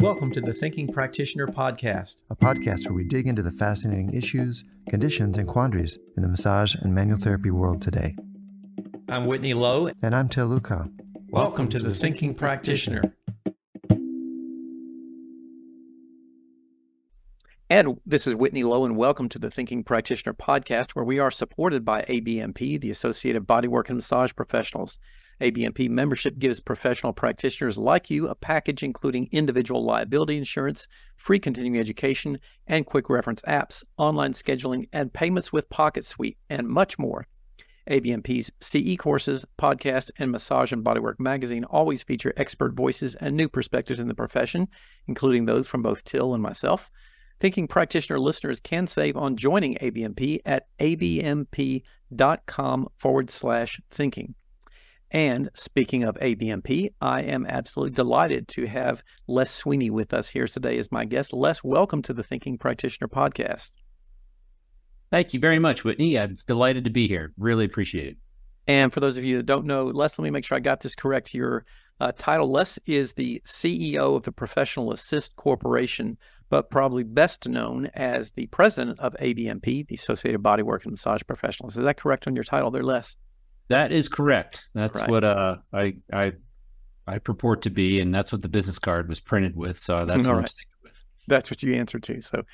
Welcome to the Thinking Practitioner Podcast, a podcast where we dig into the fascinating issues, conditions, and quandaries in the massage and manual therapy world today. I'm Whitney Lowe. And I'm Til Luchau. Welcome, Welcome to, to the Thinking, Thinking Practitioner. And this is Whitney Lowe, and welcome to the Thinking Practitioner podcast, where we are supported by ABMP, the Associated Bodywork and Massage Professionals. ABMP membership gives professional practitioners like you a package including individual liability insurance, free continuing education, and quick reference apps, online scheduling, and payments with PocketSuite, and much more. ABMP's CE courses, podcast, and Massage and Bodywork magazine always feature expert voices and new perspectives in the profession, including those from both Til and myself. Thinking practitioner listeners can save on joining ABMP at abmp.com forward slash thinking. And speaking of ABMP, I am absolutely delighted to have Les Sweeney with us here today as my guest. Les, welcome to the Thinking Practitioner podcast. Thank you very much, Whitney. I'm delighted to be here. Really appreciate it. And for those of you that don't know, Les, let me make sure I got this correct. Your uh, title, Les, is the CEO of the Professional Assist Corporation, but probably best known as the president of ABMP, the Associated Bodywork and Massage Professionals. Is that correct on your title there, Les? That is correct. That's right. what uh, I I I purport to be, and that's what the business card was printed with. So that's what right. I'm sticking with. That's what you answer to. So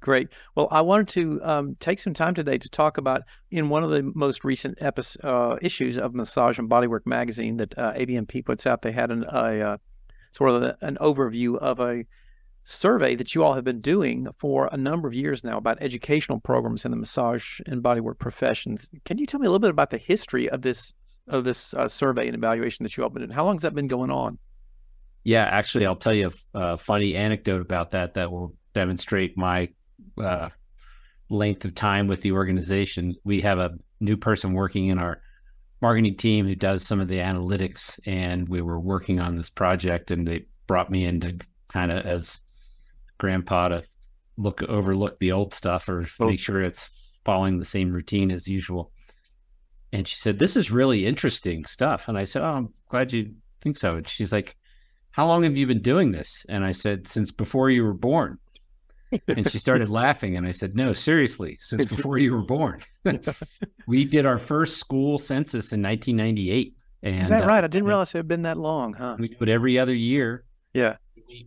great. Well, I wanted to um, take some time today to talk about in one of the most recent episode, uh, issues of Massage and Bodywork magazine that uh, ABMP puts out. They had an, a uh, sort of an overview of a survey that you all have been doing for a number of years now about educational programs in the massage and bodywork professions. Can you tell me a little bit about the history of this of this uh, survey and evaluation that you all been doing? How long has that been going on? Yeah, actually, I'll tell you a, funny anecdote about that that will demonstrate my uh, length of time with the organization. We have a new person working in our marketing team who does some of the analytics, and we were working on this project, and they brought me in to kind of as grandpa to look overlook the old stuff or oh. make sure it's following the same routine as usual. And she said, This is really interesting stuff. And I said, Oh, I'm glad you think so. And she's like, How long have you been doing this? And I said, Since before you were born. and she started laughing. And I said, No, seriously, since before you were born. we did our first school census in 1998. And, is that right? I didn't uh, realize it had been that long, huh? We do it every other year. Yeah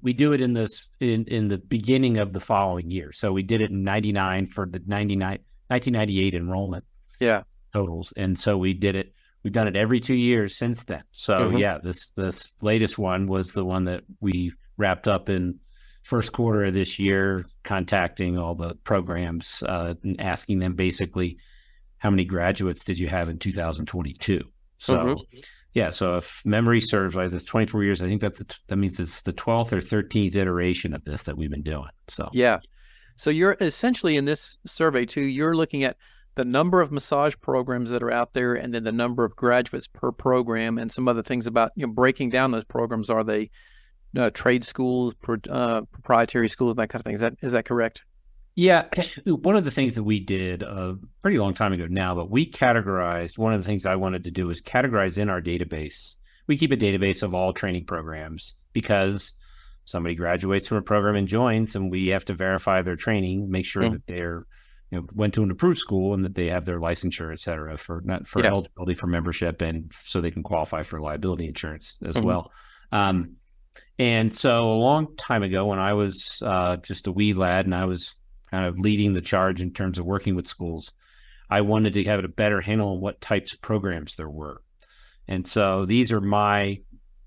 we, do it in this in, in the beginning of the following year. So we did it in 99 for the 99 1998 enrollment. Yeah. Totals. And so we did it we've done it every 2 years since then. So mm-hmm. yeah, this this latest one was the one that we wrapped up in first quarter of this year contacting all the programs uh, and asking them basically how many graduates did you have in 2022. So mm-hmm. Yeah, so if memory serves, like this 24 years, I think that's that means it's the 12th or 13th iteration of this that we've been doing. So yeah, so you're essentially in this survey too. You're looking at the number of massage programs that are out there, and then the number of graduates per program, and some other things about you know breaking down those programs. Are they uh, trade schools, pro, uh, proprietary schools, that kind of thing? Is that is that correct? Yeah, one of the things that we did a pretty long time ago now, but we categorized. One of the things I wanted to do was categorize in our database. We keep a database of all training programs because somebody graduates from a program and joins, and we have to verify their training, make sure mm-hmm. that they're you know went to an approved school and that they have their licensure, et cetera, for not for yeah. eligibility for membership and so they can qualify for liability insurance as mm-hmm. well. Um, and so a long time ago, when I was uh, just a wee lad and I was kind of leading the charge in terms of working with schools. I wanted to have a better handle on what types of programs there were. And so these are my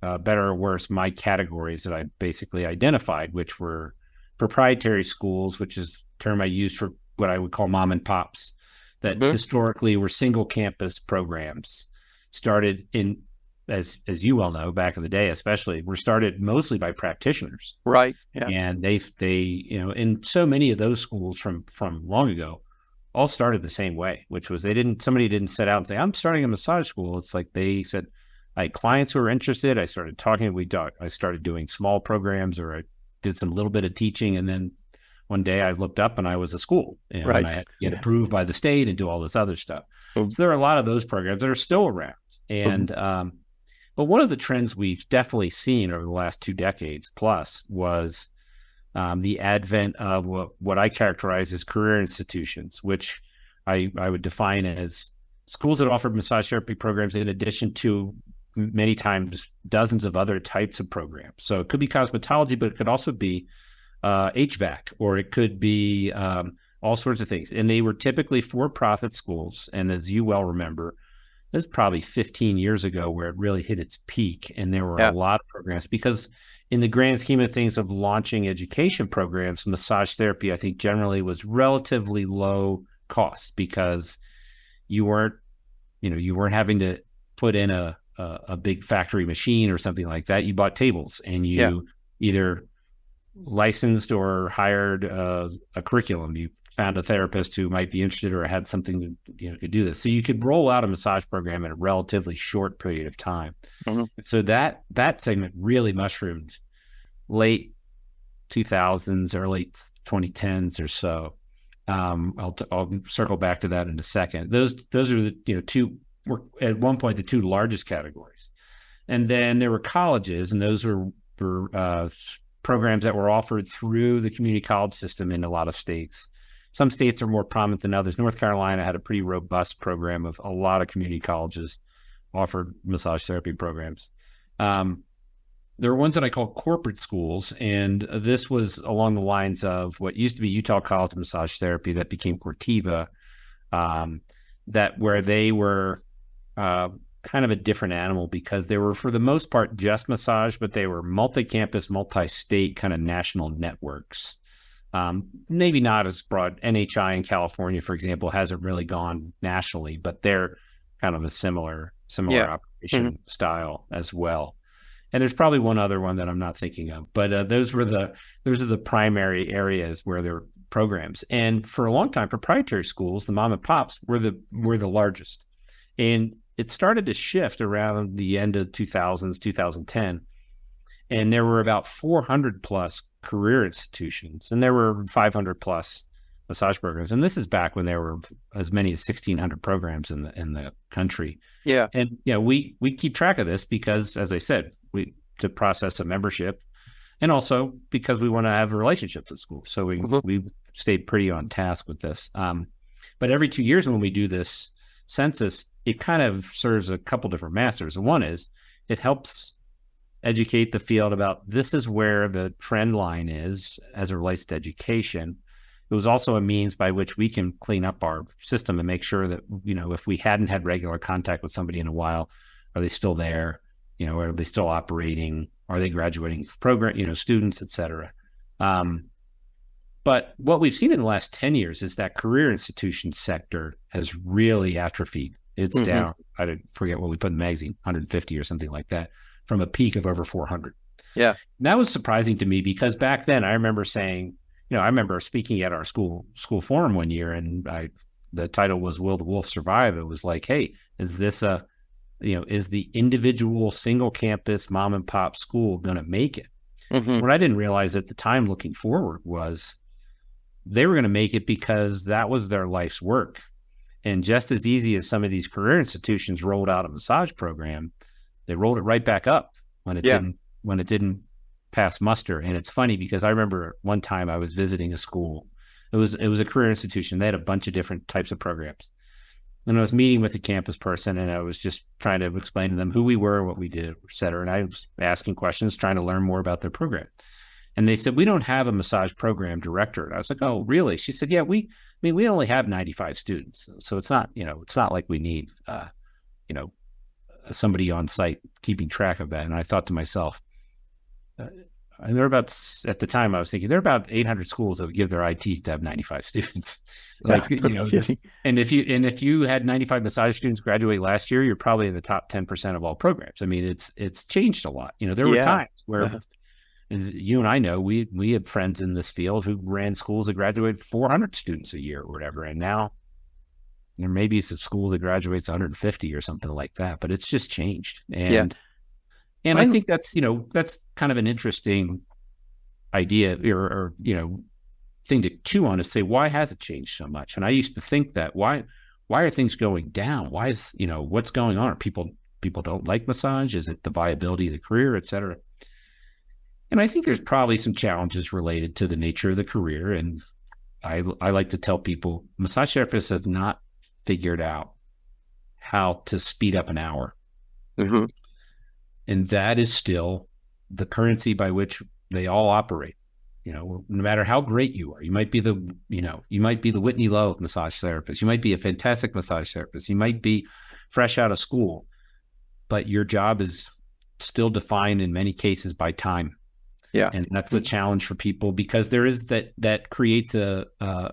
uh, better or worse, my categories that I basically identified, which were proprietary schools, which is term I used for what I would call mom and pops, that mm-hmm. historically were single campus programs, started in as as you well know, back in the day, especially, were started mostly by practitioners, right? Yeah, and they they you know, in so many of those schools from from long ago, all started the same way, which was they didn't somebody didn't set out and say I'm starting a massage school. It's like they said, I had clients who were interested. I started talking. We I started doing small programs, or I did some little bit of teaching, and then one day I looked up and I was a school, and right. I had to get approved by the state and do all this other stuff. So there are a lot of those programs that are still around, and um, But one of the trends we've definitely seen over the last two decades plus was um, the advent of what, what I characterize as career institutions, which I, I would define as schools that offer massage therapy programs in addition to many times dozens of other types of programs. So it could be cosmetology, but it could also be uh, HVAC or it could be um, all sorts of things. And they were typically for profit schools. And as you well remember, this is probably 15 years ago where it really hit its peak. And there were yeah. a lot of programs because, in the grand scheme of things, of launching education programs, massage therapy, I think generally was relatively low cost because you weren't, you know, you weren't having to put in a, a, a big factory machine or something like that. You bought tables and you yeah. either licensed or hired uh, a curriculum. You found a therapist who might be interested or had something to, you know could do this. So you could roll out a massage program in a relatively short period of time. Mm-hmm. So that that segment really mushroomed late 2000s, early 2010s or so. Um, I'll, t- I'll circle back to that in a second. Those those are the you know two were at one point the two largest categories, and then there were colleges, and those were were uh, programs that were offered through the community college system in a lot of states. Some states are more prominent than others. North Carolina had a pretty robust program of a lot of community colleges offered massage therapy programs. Um, there are ones that I call corporate schools, and this was along the lines of what used to be Utah College of Massage Therapy that became Cortiva, um, that where they were uh, kind of a different animal because they were for the most part just massage, but they were multi-campus, multi-state kind of national networks. Um, maybe not as broad. NHI in California, for example, hasn't really gone nationally, but they're kind of a similar similar yeah. operation mm-hmm. style as well and there's probably one other one that I'm not thinking of, but uh, those were the those are the primary areas where there were programs. And for a long time, proprietary schools, the mom and pops, were the were the largest, and it started to shift around the end of 2000s, 2010, and there were about 400 plus career institutions, and there were 500 plus massage programs. And this is back when there were as many as 1,600 programs in the in the country. Yeah, and you know we we keep track of this because, as I said, we to process a membership, and also because we want to have relationships with schools. So we mm-hmm. we stayed pretty on task with this. Um, but every two years when we do this census, it kind of serves a couple different masters. One is it helps educate the field about this is where the trend line is as it relates to education. It was also a means by which we can clean up our system and make sure that, you know, if we hadn't had regular contact with somebody in a while, are they still there? you know, are they still operating? Are they graduating program, you know, students, et cetera? Um, but what we've seen in the last 10 years is that career institution sector has really atrophied. It's mm-hmm. down, I forget what we put in the magazine, 150 or something like that, from a peak of over 400. Yeah. And that was surprising to me because back then I remember saying, you know, I remember speaking at our school school forum one year and I the title was Will the Wolf Survive? It was like, hey, is this a you know, is the individual single campus mom and pop school going to make it? Mm-hmm. What I didn't realize at the time looking forward was they were going to make it because that was their life's work. And just as easy as some of these career institutions rolled out a massage program, they rolled it right back up when it yeah. didn't when it didn't pass muster. And it's funny because I remember one time I was visiting a school. It was it was a career institution. They had a bunch of different types of programs and I was meeting with a campus person and I was just trying to explain to them who we were, what we did, et cetera. And I was asking questions, trying to learn more about their program. And they said, We don't have a massage program director. And I was like, Oh, really? She said, Yeah, we, I mean, we only have 95 students. So it's not, you know, it's not like we need, uh, you know, somebody on site keeping track of that. And I thought to myself, uh, and there are about at the time I was thinking there are about 800 schools that would give their IT to have 95 students. like you know, just, and if you and if you had 95 massage students graduate last year, you're probably in the top 10 percent of all programs. I mean, it's it's changed a lot. You know, there were yeah. times where, uh-huh. As you and I know, we we had friends in this field who ran schools that graduated 400 students a year or whatever, and now there may be a school that graduates 150 or something like that, but it's just changed. And yeah and I, I think that's, you know, that's kind of an interesting idea or, or, you know, thing to chew on to say, why has it changed so much? And I used to think that why, why are things going down? Why is, you know, what's going on? Are people people don't like massage? Is it the viability of the career, et cetera? And I think there's probably some challenges related to the nature of the career. And I, I like to tell people massage therapists have not figured out how to speed up an hour. Mm-hmm. And that is still the currency by which they all operate. You know, no matter how great you are, you might be the, you know, you might be the Whitney Lowe massage therapist. You might be a fantastic massage therapist. You might be fresh out of school, but your job is still defined in many cases by time. Yeah. And that's a challenge for people because there is that, that creates a, a,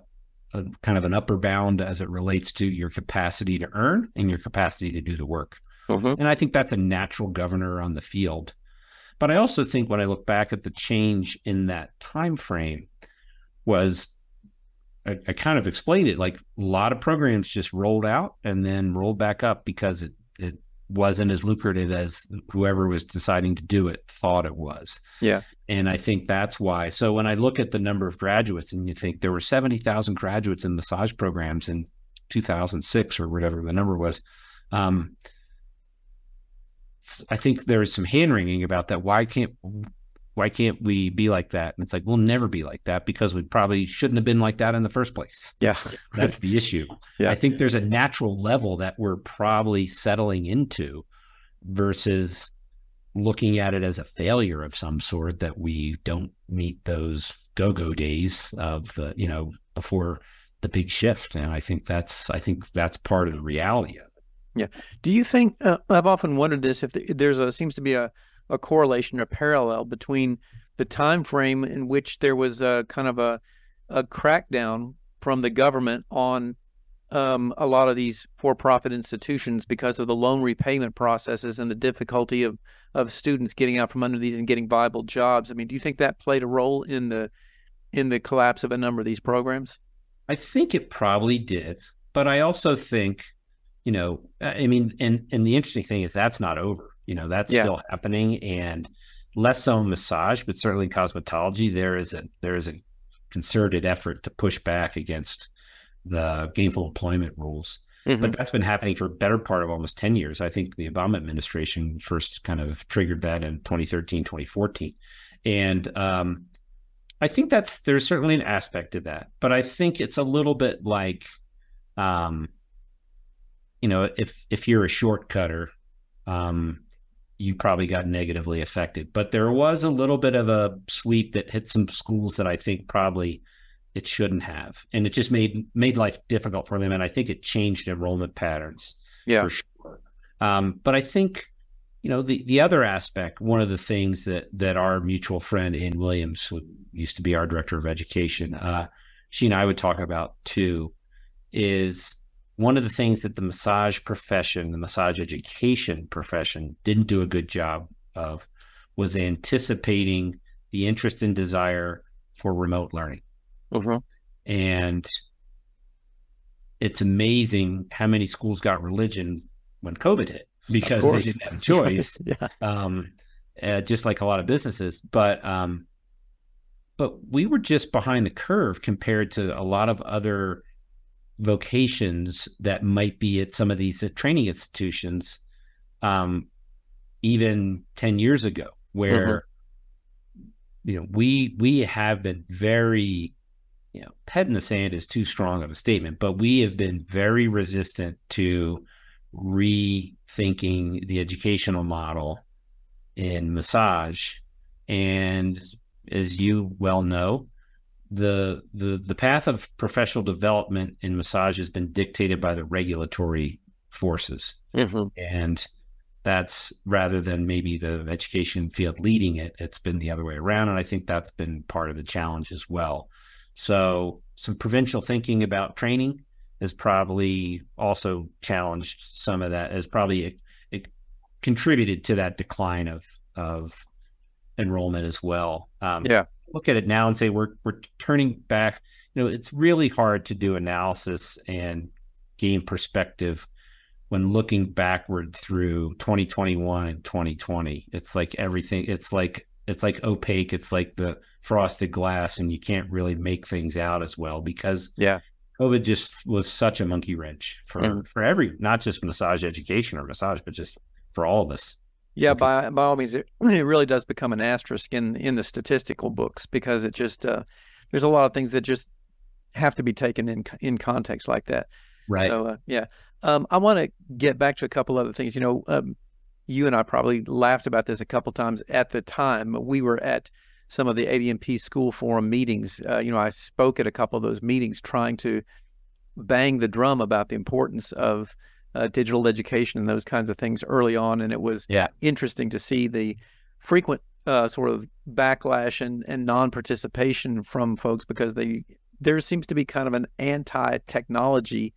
a kind of an upper bound as it relates to your capacity to earn and your capacity to do the work. Mm-hmm. And I think that's a natural governor on the field. But I also think when I look back at the change in that time frame was I, I kind of explained it like a lot of programs just rolled out and then rolled back up because it it wasn't as lucrative as whoever was deciding to do it thought it was. Yeah. And I think that's why. So when I look at the number of graduates and you think there were 70,000 graduates in massage programs in 2006 or whatever the number was, um, I think there's some hand wringing about that. Why can't why can't we be like that? And it's like we'll never be like that because we probably shouldn't have been like that in the first place. Yeah, that's the issue. Yeah. I think there's a natural level that we're probably settling into versus looking at it as a failure of some sort that we don't meet those go-go days of the you know before the big shift and i think that's i think that's part of the reality of it yeah do you think uh, i've often wondered this if there's a seems to be a, a correlation or parallel between the time frame in which there was a kind of a, a crackdown from the government on um, a lot of these for-profit institutions because of the loan repayment processes and the difficulty of of students getting out from under these and getting viable jobs. I mean, do you think that played a role in the in the collapse of a number of these programs? I think it probably did, but I also think, you know, I mean, and and the interesting thing is that's not over. You know, that's Yeah. still happening, and less so in massage, but certainly in cosmetology, there is a there is a concerted effort to push back against the gainful employment rules. Mhm. But that's been happening for a better part of almost 10 years. I think the Obama administration first kind of triggered that in 2013, 2014. And um, I think that's there's certainly an aspect to that. But I think it's a little bit like, um, you know, if if you're a shortcutter, um, you probably got negatively affected. But there was a little bit of a sweep that hit some schools that I think probably it shouldn't have, and it just made made life difficult for them. And I think it changed enrollment patterns Yeah. for sure. Um, but I think you know the the other aspect, one of the things that that our mutual friend Ann Williams, who used to be our director of education, uh, she and I would talk about too, is one of the things that the massage profession, the massage education profession, didn't do a good job of was anticipating the interest and desire for remote learning. Mhm. And it's amazing how many schools got religion when COVID hit because they didn't have a choice, yeah. um, uh, just like a lot of businesses. But um, but we were just behind the curve compared to a lot of other vocations that might be at some of these training institutions, um, even ten years ago, where you know we we have been very you know, head in the sand is too strong of a statement, but we have been very resistant to rethinking the educational model in massage. And as you well know, the the the path of professional development in massage has been dictated by the regulatory forces Mhm. and that's rather than maybe the education field leading it it's been the other way around and i think that's been part of the challenge as well so some provincial thinking about training has probably also challenged some of that has probably it, it contributed to that decline of of enrollment as well um, Yeah. Look at it now and say we're we're turning back you know it's really hard to do analysis and gain perspective when looking backward through 2021 and 2020 it's like everything it's like it's like opaque it's like the frosted glass and you can't really make things out as well because Yeah. covid just was such a monkey wrench for Mhm. for every not just massage education or massage but just for all of us. Yeah, okay. by by all means, it, it really does become an asterisk in in the statistical books because it just uh, there's a lot of things that just have to be taken in in context like that. Right. So uh, yeah, um, I want to get back to a couple other things. You know, um, you and I probably laughed about this a couple times at the time. We were at some of the ABMP school forum meetings. Uh, you know, I spoke at a couple of those meetings trying to bang the drum about the importance of uh, digital education and those kinds of things early on. And it was yeah. interesting to see the frequent uh, sort of backlash and, and non-participation from folks because they there seems to be kind of an anti-technology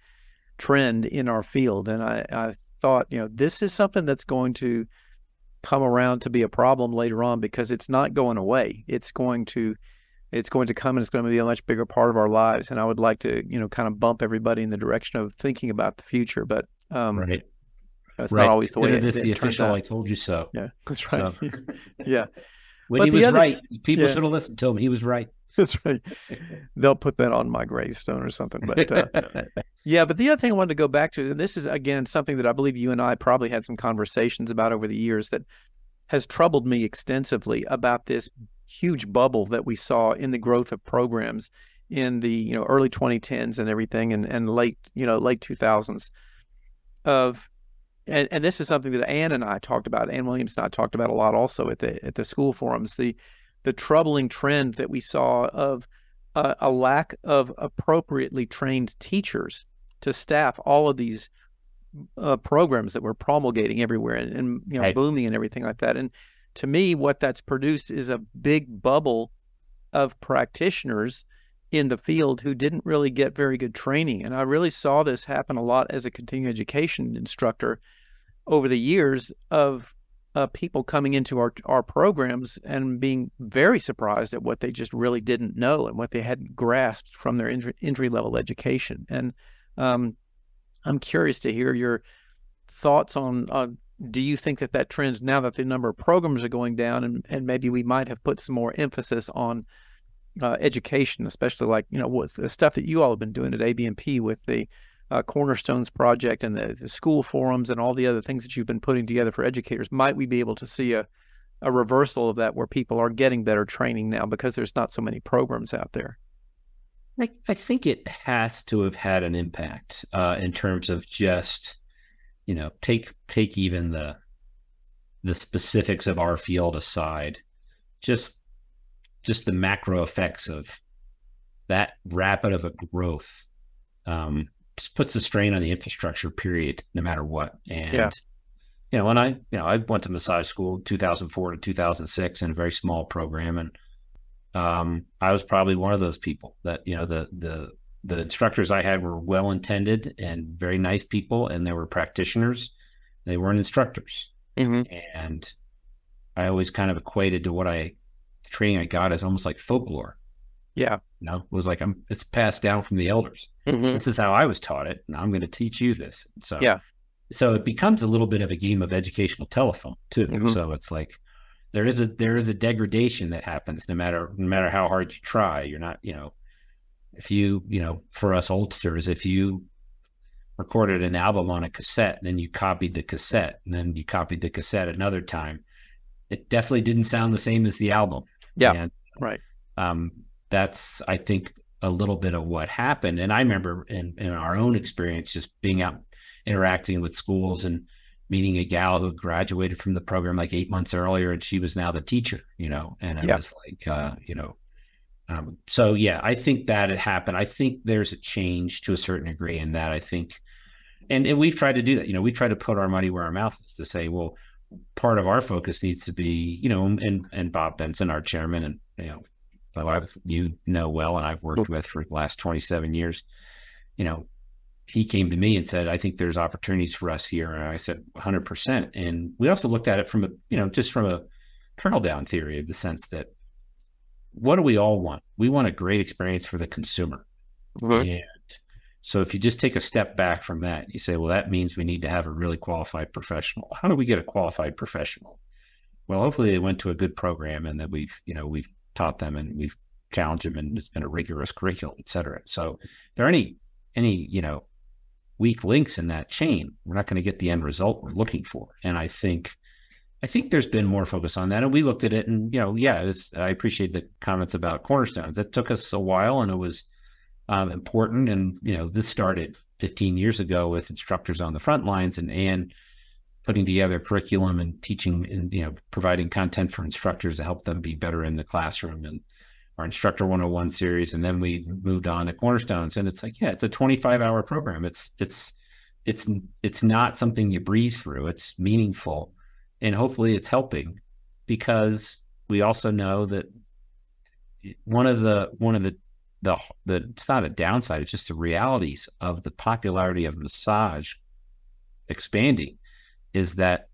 trend in our field. And I, I thought, you know, this is something that's going to come around to be a problem later on because it's not going away. It's going to it's going to come and it's going to be a much bigger part of our lives. And I would like to, you know, kind of bump everybody in the direction of thinking about the future. But um, right. That's right. not always the way it, it is. The official "I told you so." Yeah, that's right. So. yeah, when but he was other, right, people yeah. should have listened to him. He was right. That's right. They'll put that on my gravestone or something. But uh, yeah, but the other thing I wanted to go back to, and this is again something that I believe you and I probably had some conversations about over the years that has troubled me extensively about this huge bubble that we saw in the growth of programs in the you know early 2010s and everything and, and late you know late 2000s of and, and this is something that Ann and I talked about Ann Williams and I talked about a lot also at the at the school forums the the troubling trend that we saw of a, a lack of appropriately trained teachers to staff all of these uh, programs that we're promulgating everywhere and, and you know right. booming and everything like that. And to me, what that's produced is a big bubble of practitioners in the field who didn't really get very good training. And I really saw this happen a lot as a continuing education instructor over the years of uh, people coming into our our programs and being very surprised at what they just really didn't know and what they hadn't grasped from their entry, level education. And um, I'm curious to hear your thoughts on. Uh, do you think that that trend now that the number of programs are going down and, and maybe we might have put some more emphasis on uh, education, especially like you know with the stuff that you all have been doing at ABMP with the uh, Cornerstones project and the, the, school forums and all the other things that you've been putting together for educators, might we be able to see a, a reversal of that where people are getting better training now because there's not so many programs out there? I, I think it has to have had an impact uh, in terms of just, you know, take take even the the specifics of our field aside, just just the macro effects of that rapid of a growth um, just puts a strain on the infrastructure period no matter what and yeah. you know when i you know i went to massage school 2004 to 2006 in a very small program and um, i was probably one of those people that you know the the the instructors i had were well intended and very nice people and they were practitioners they weren't instructors mm-hmm. and i always kind of equated to what i training i got as almost like folklore yeah. You know, it was like I'm it's passed down from the elders. Mm-hmm. This is how I was taught it. And I'm going to teach you this. So yeah. So it becomes a little bit of a game of educational telephone too. Mm-hmm. So it's like there is a there is a degradation that happens no matter no matter how hard you try. You're not, you know, if you, you know, for us oldsters, if you recorded an album on a cassette, and then you copied the cassette, and then you copied the cassette another time, it definitely didn't sound the same as the album. Yeah. And, right. Um, that's I think a little bit of what happened. And I remember in, in our own experience, just being out interacting with schools and meeting a gal who graduated from the program like eight months earlier, and she was now the teacher, you know, and it yep. was like, uh, you know, um, so yeah, I think that it happened. I think there's a change to a certain degree in that. I think, and and we've tried to do that. You know, we try to put our money where our mouth is to say, well, part of our focus needs to be, you know, and and Bob Benson, our chairman, and you know, who I've, you know well and I've worked with for the last 27 years, you know, he came to me and said, I think there's opportunities for us here. And I said, 100%. And we also looked at it from a, you know, just from a trickle down theory of the sense that what do we all want? We want a great experience for the consumer. Mm-hmm. And so if you just take a step back from that, you say, well, that means we need to have a really qualified professional. How do we get a qualified professional? Well, hopefully they went to a good program and that we've, you know, we've taught them and we've challenged them and it's been a rigorous curriculum, et cetera. So if there are any any, you know, weak links in that chain, we're not going to get the end result we're looking for. And I think, I think there's been more focus on that. And we looked at it, and you know, yeah, I appreciate the comments about cornerstones. It took us a while, and it was um, important. And you know, this started 15 years ago with instructors on the front lines, and and putting together curriculum and teaching and you know providing content for instructors to help them be better in the classroom and our instructor 101 series. And then we moved on to cornerstones. And it's like yeah it's a 25 hour program. It's it's it's it's not something you breeze through. It's meaningful and hopefully it's helping because we also know that one of the one of the the the it's not a downside it's just the realities of the popularity of massage expanding is that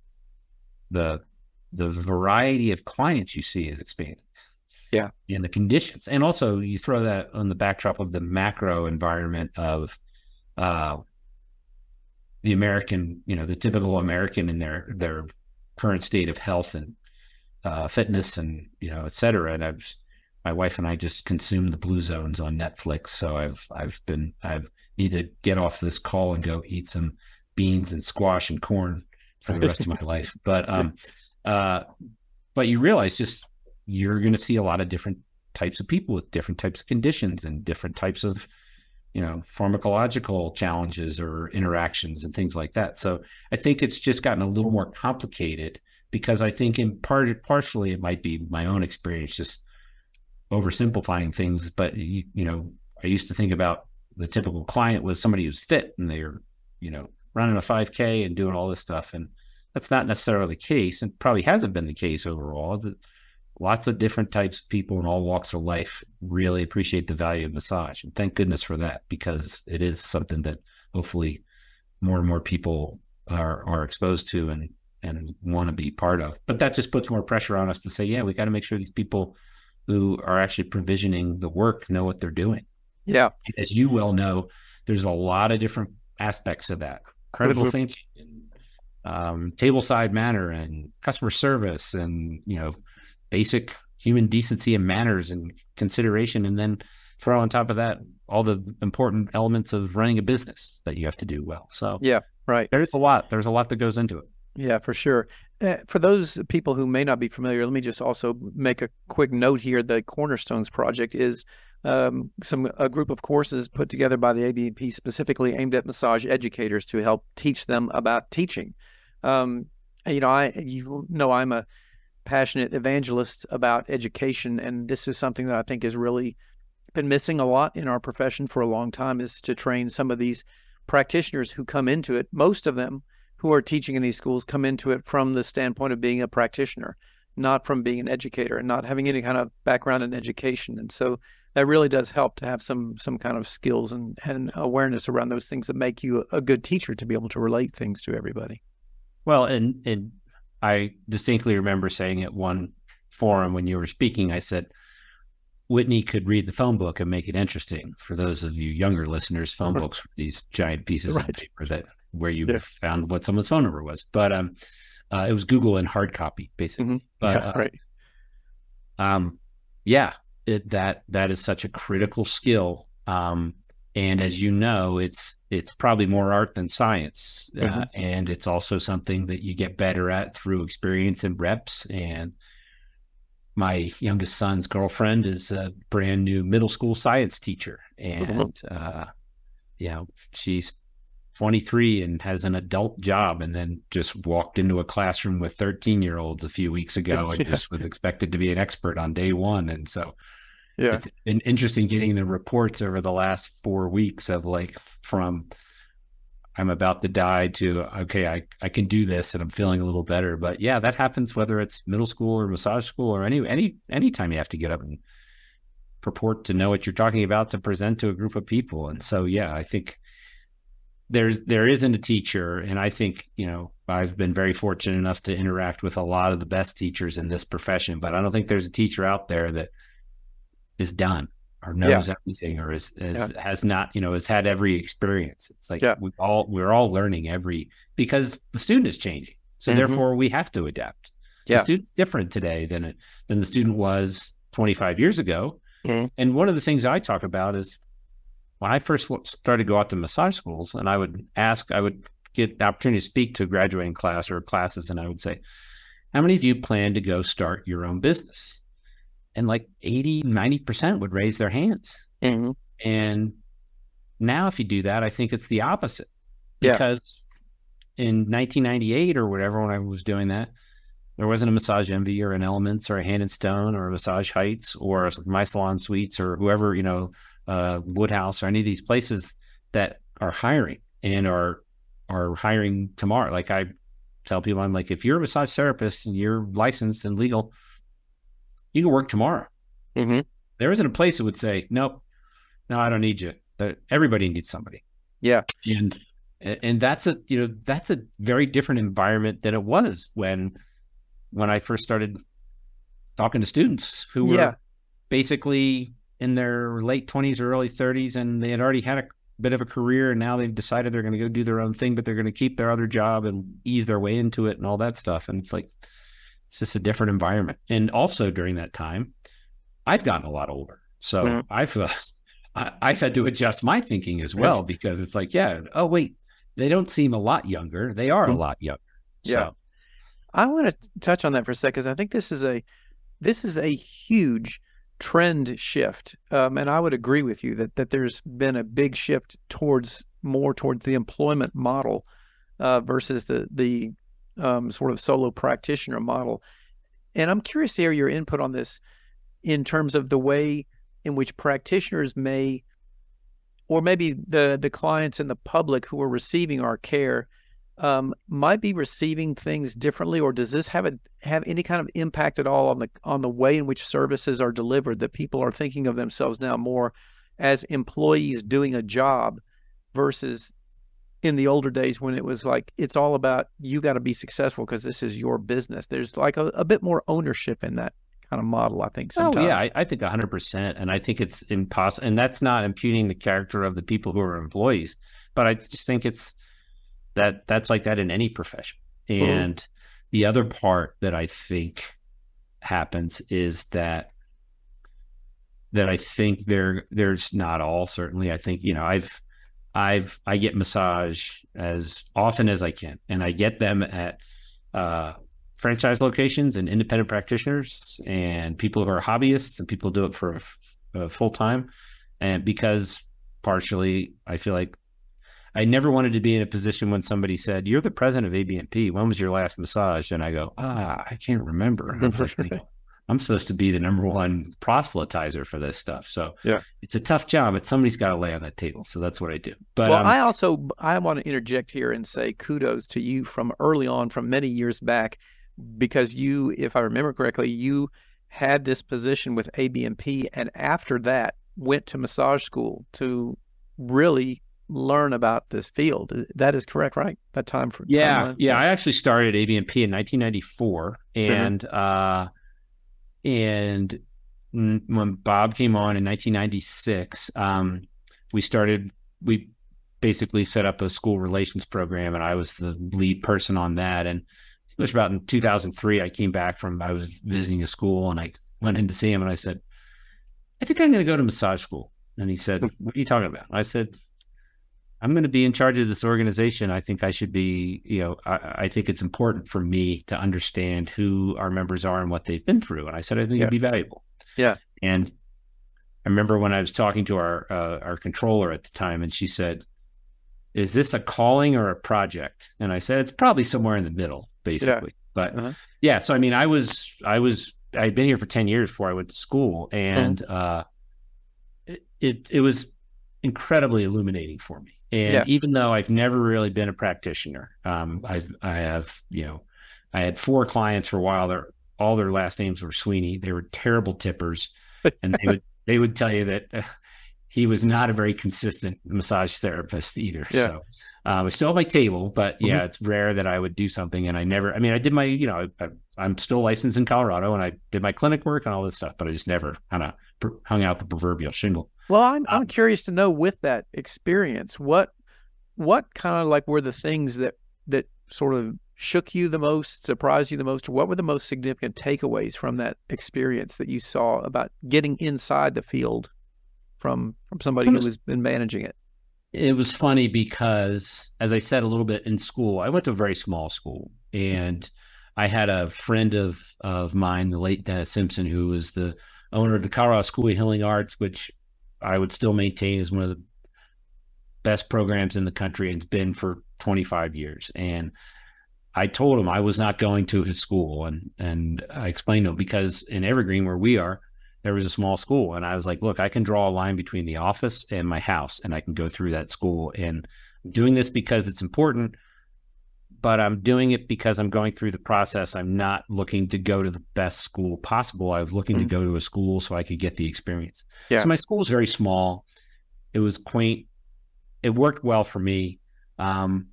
the the variety of clients you see is expanding yeah. And the conditions. And also you throw that on the backdrop of the macro environment of uh, the American, you know, the typical American in their their current state of health and uh, fitness and you know, et cetera. And I've my wife and I just consume the blue zones on Netflix. So I've I've been I've need to get off this call and go eat some beans and squash and corn for the rest of my life. But um uh but you realize just you're going to see a lot of different types of people with different types of conditions and different types of you know pharmacological challenges or interactions and things like that so i think it's just gotten a little more complicated because i think in part partially it might be my own experience just oversimplifying things but you, you know i used to think about the typical client was somebody who's fit and they're you know running a 5k and doing all this stuff and that's not necessarily the case and probably hasn't been the case overall that lots of different types of people in all walks of life really appreciate the value of massage. And thank goodness for that because it is something that hopefully more and more people are are exposed to and and want to be part of. But that just puts more pressure on us to say, yeah, we got to make sure these people who are actually provisioning the work know what they're doing. Yeah. As you well know, there's a lot of different aspects of that. Critical mm-hmm. thinking, um, table side manner and customer service and, you know, basic human decency and manners and consideration, and then throw on top of that all the important elements of running a business that you have to do well. So yeah, right. There's a lot. There's a lot that goes into it. Yeah, for sure. Uh, for those people who may not be familiar, let me just also make a quick note here. The Cornerstones Project is um, some a group of courses put together by the ABMP specifically aimed at massage educators to help teach them about teaching. Um, you know, I you know I'm a passionate evangelist about education, and this is something that I think has really been missing a lot in our profession for a long time is to train some of these practitioners who come into it. Most of them who are teaching in these schools come into it from the standpoint of being a practitioner, not from being an educator and not having any kind of background in education. And so that really does help to have some some kind of skills and, and awareness around those things that make you a good teacher to be able to relate things to everybody. Well, and and I distinctly remember saying at one forum when you were speaking, I said, Whitney could read the phone book and make it interesting. For those of you younger listeners, phone books were these giant pieces right. of paper that where you yeah. found what someone's phone number was. But um, uh, it was Google in hard copy, basically. Mm-hmm. But yeah, uh, right. Um, yeah, it, that that is such a critical skill. Um, and as you know, it's it's probably more art than science, uh, mm-hmm. and it's also something that you get better at through experience and reps. And my youngest son's girlfriend is a brand new middle school science teacher, mm-hmm. and uh, you know she's 23 and has an adult job, and then just walked into a classroom with 13 year olds a few weeks ago, and yeah. just was expected to be an expert on day one, and so yeah. it's been interesting getting the reports over the last four weeks of like from i'm about to die to okay i, I can do this and i'm feeling a little better. But yeah that happens whether it's middle school or massage school or any any anytime you have to get up and purport to know what you're talking about to present to a group of people. And so yeah i think there's there isn't a teacher and i think you know i've been very fortunate enough to interact with a lot of the best teachers in this profession but i don't think there's a teacher out there that is done or knows yeah. everything or is, is yeah. has not you know has had every experience it's like yeah. we all we're all learning every because the student is changing so mm-hmm. therefore we have to adapt yeah. the student's different today than it than the student was 25 years ago mm-hmm. and one of the things i talk about is when I first started to go out to massage schools, and I would ask, I would get the opportunity to speak to a graduating class or classes, and I would say, "How many of you plan to go start your own business?" And like 80, 90 percent would raise their hands. Mm-hmm. And now, if you do that, I think it's the opposite. Yeah. Because in 1998 or whatever, when I was doing that, there wasn't a Massage Envy or an Elements or a Hand and Stone or a Massage Heights or My Salon Suites or whoever, you know, uh, Woodhouse or any of these places that are hiring and are are hiring tomorrow. Like I tell people, I'm like, if you're a massage therapist and you're licensed and legal, you can work tomorrow. Mm-hmm. There isn't a place that would say, nope, no, I don't need you. But everybody needs somebody. Yeah. And and that's a you know that's a very different environment than it was when when I first started talking to students who were Yeah. basically in their late 20s or early 30s and they had already had a bit of a career and now they've decided they're going to go do their own thing but they're going to keep their other job and ease their way into it and all that stuff and it's like it's just a different environment and also during that time I've gotten a lot older so Mhm. I've uh, I, I've had to adjust my thinking as well because it's like yeah oh wait they don't seem a lot younger they are a Mhm. lot younger Yeah. so I want to touch on that for a second because I think this is a this is a huge trend shift, um, and I would agree with you that that there's been a big shift towards more towards the employment model uh, versus the the um, sort of solo practitioner model. And I'm curious to hear your input on this in terms of the way in which practitioners may, or maybe the the clients and the public who are receiving our care um, might be receiving things differently, or does this have a have any kind of impact at all on the on the way in which services are delivered? That people are thinking of themselves now more as employees doing a job versus in the older days when it was like it's all about you got to be successful because this is your business. There's like a, a bit more ownership in that kind of model. I think sometimes. Oh yeah, I, I think hundred percent, and I think it's impossible. And that's not imputing the character of the people who are employees, but I just think it's that that's like that in any profession. And the other part that I think happens is that that I think there there's not all certainly. I think you know I've I've I get massage as often as I can, and I get them at uh, franchise locations and independent practitioners and people who are hobbyists and people do it for uh, full time. And because partially, I feel like I never wanted to be in a position when somebody said, "You're the president of ABMP. When was your last massage?" And I go, "Ah, I can't remember." I'm like, I'm supposed to be the number one proselytizer for this stuff. So Yeah. it's a tough job, but somebody's got to lay on that table. So that's what I do. But well, um, I also I want to interject here and say kudos to you from early on, from many years back, because you, if I remember correctly, you had this position with ABMP, and after that went to massage school to really learn about this field. That is correct, right? That time for Yeah, timeline? yeah. I actually started ABMP in 1994, and uh, and when Bob came on in 1996, um, we started. We basically set up a school relations program, and I was the lead person on that. And it was about in 2003. I came back from. I was visiting a school, and I went in to see him, and I said, "I think I'm going to go to massage school." And he said, "What are you talking about?" I said, I'm going to be in charge of this organization. I think I should be, you know, I, I think it's important for me to understand who our members are and what they've been through. And I said, I think Yeah. it'd be valuable. Yeah. And I remember when I was talking to our uh, our controller at the time, and she said, "Is this a calling or a project?" And I said, "It's probably somewhere in the middle, basically." But Uh-huh. yeah, so I mean, I was I was I'd been here for ten years before I went to school, and Mm-hmm. uh, it, it it was incredibly illuminating for me. And Yeah. even though I've never really been a practitioner, um, I've I have you know, I had four clients for a while. Their all their last names were Sweeney. They were terrible tippers, and they would they would tell you that uh, he was not a very consistent massage therapist either. Yeah. So um, I still have my table, but yeah, it's rare that I would do something. And I never. I mean, I did my you know I, I'm still licensed in Colorado, and I did my clinic work and all this stuff, but I just never kind of pr- hung out the proverbial shingle. Well, I'm I'm Um, curious to know with that experience, what what kind of like were the things that that sort of shook you the most, surprised you the most, what were the most significant takeaways from that experience that you saw about getting inside the field from from somebody who has been managing it? It was funny because, as I said a little bit in school, I went to a very small school, and I had a friend of of mine, the late Dennis Simpson, who was the owner of the Colorado School of Healing Arts, which I would still maintain is one of the best programs in the country and it's been for 25 years. And I told him I was not going to his school and and I explained to him because in Evergreen where we are, there was a small school and I was like, look, I can draw a line between the office and my house and I can go through that school and I'm doing this because it's important, but I'm doing it because I'm going through the process. I'm not looking to go to the best school possible. I was looking mm-hmm. to go to a school so I could get the experience. Yeah. So my school was very small. It was quaint. It worked well for me. Um,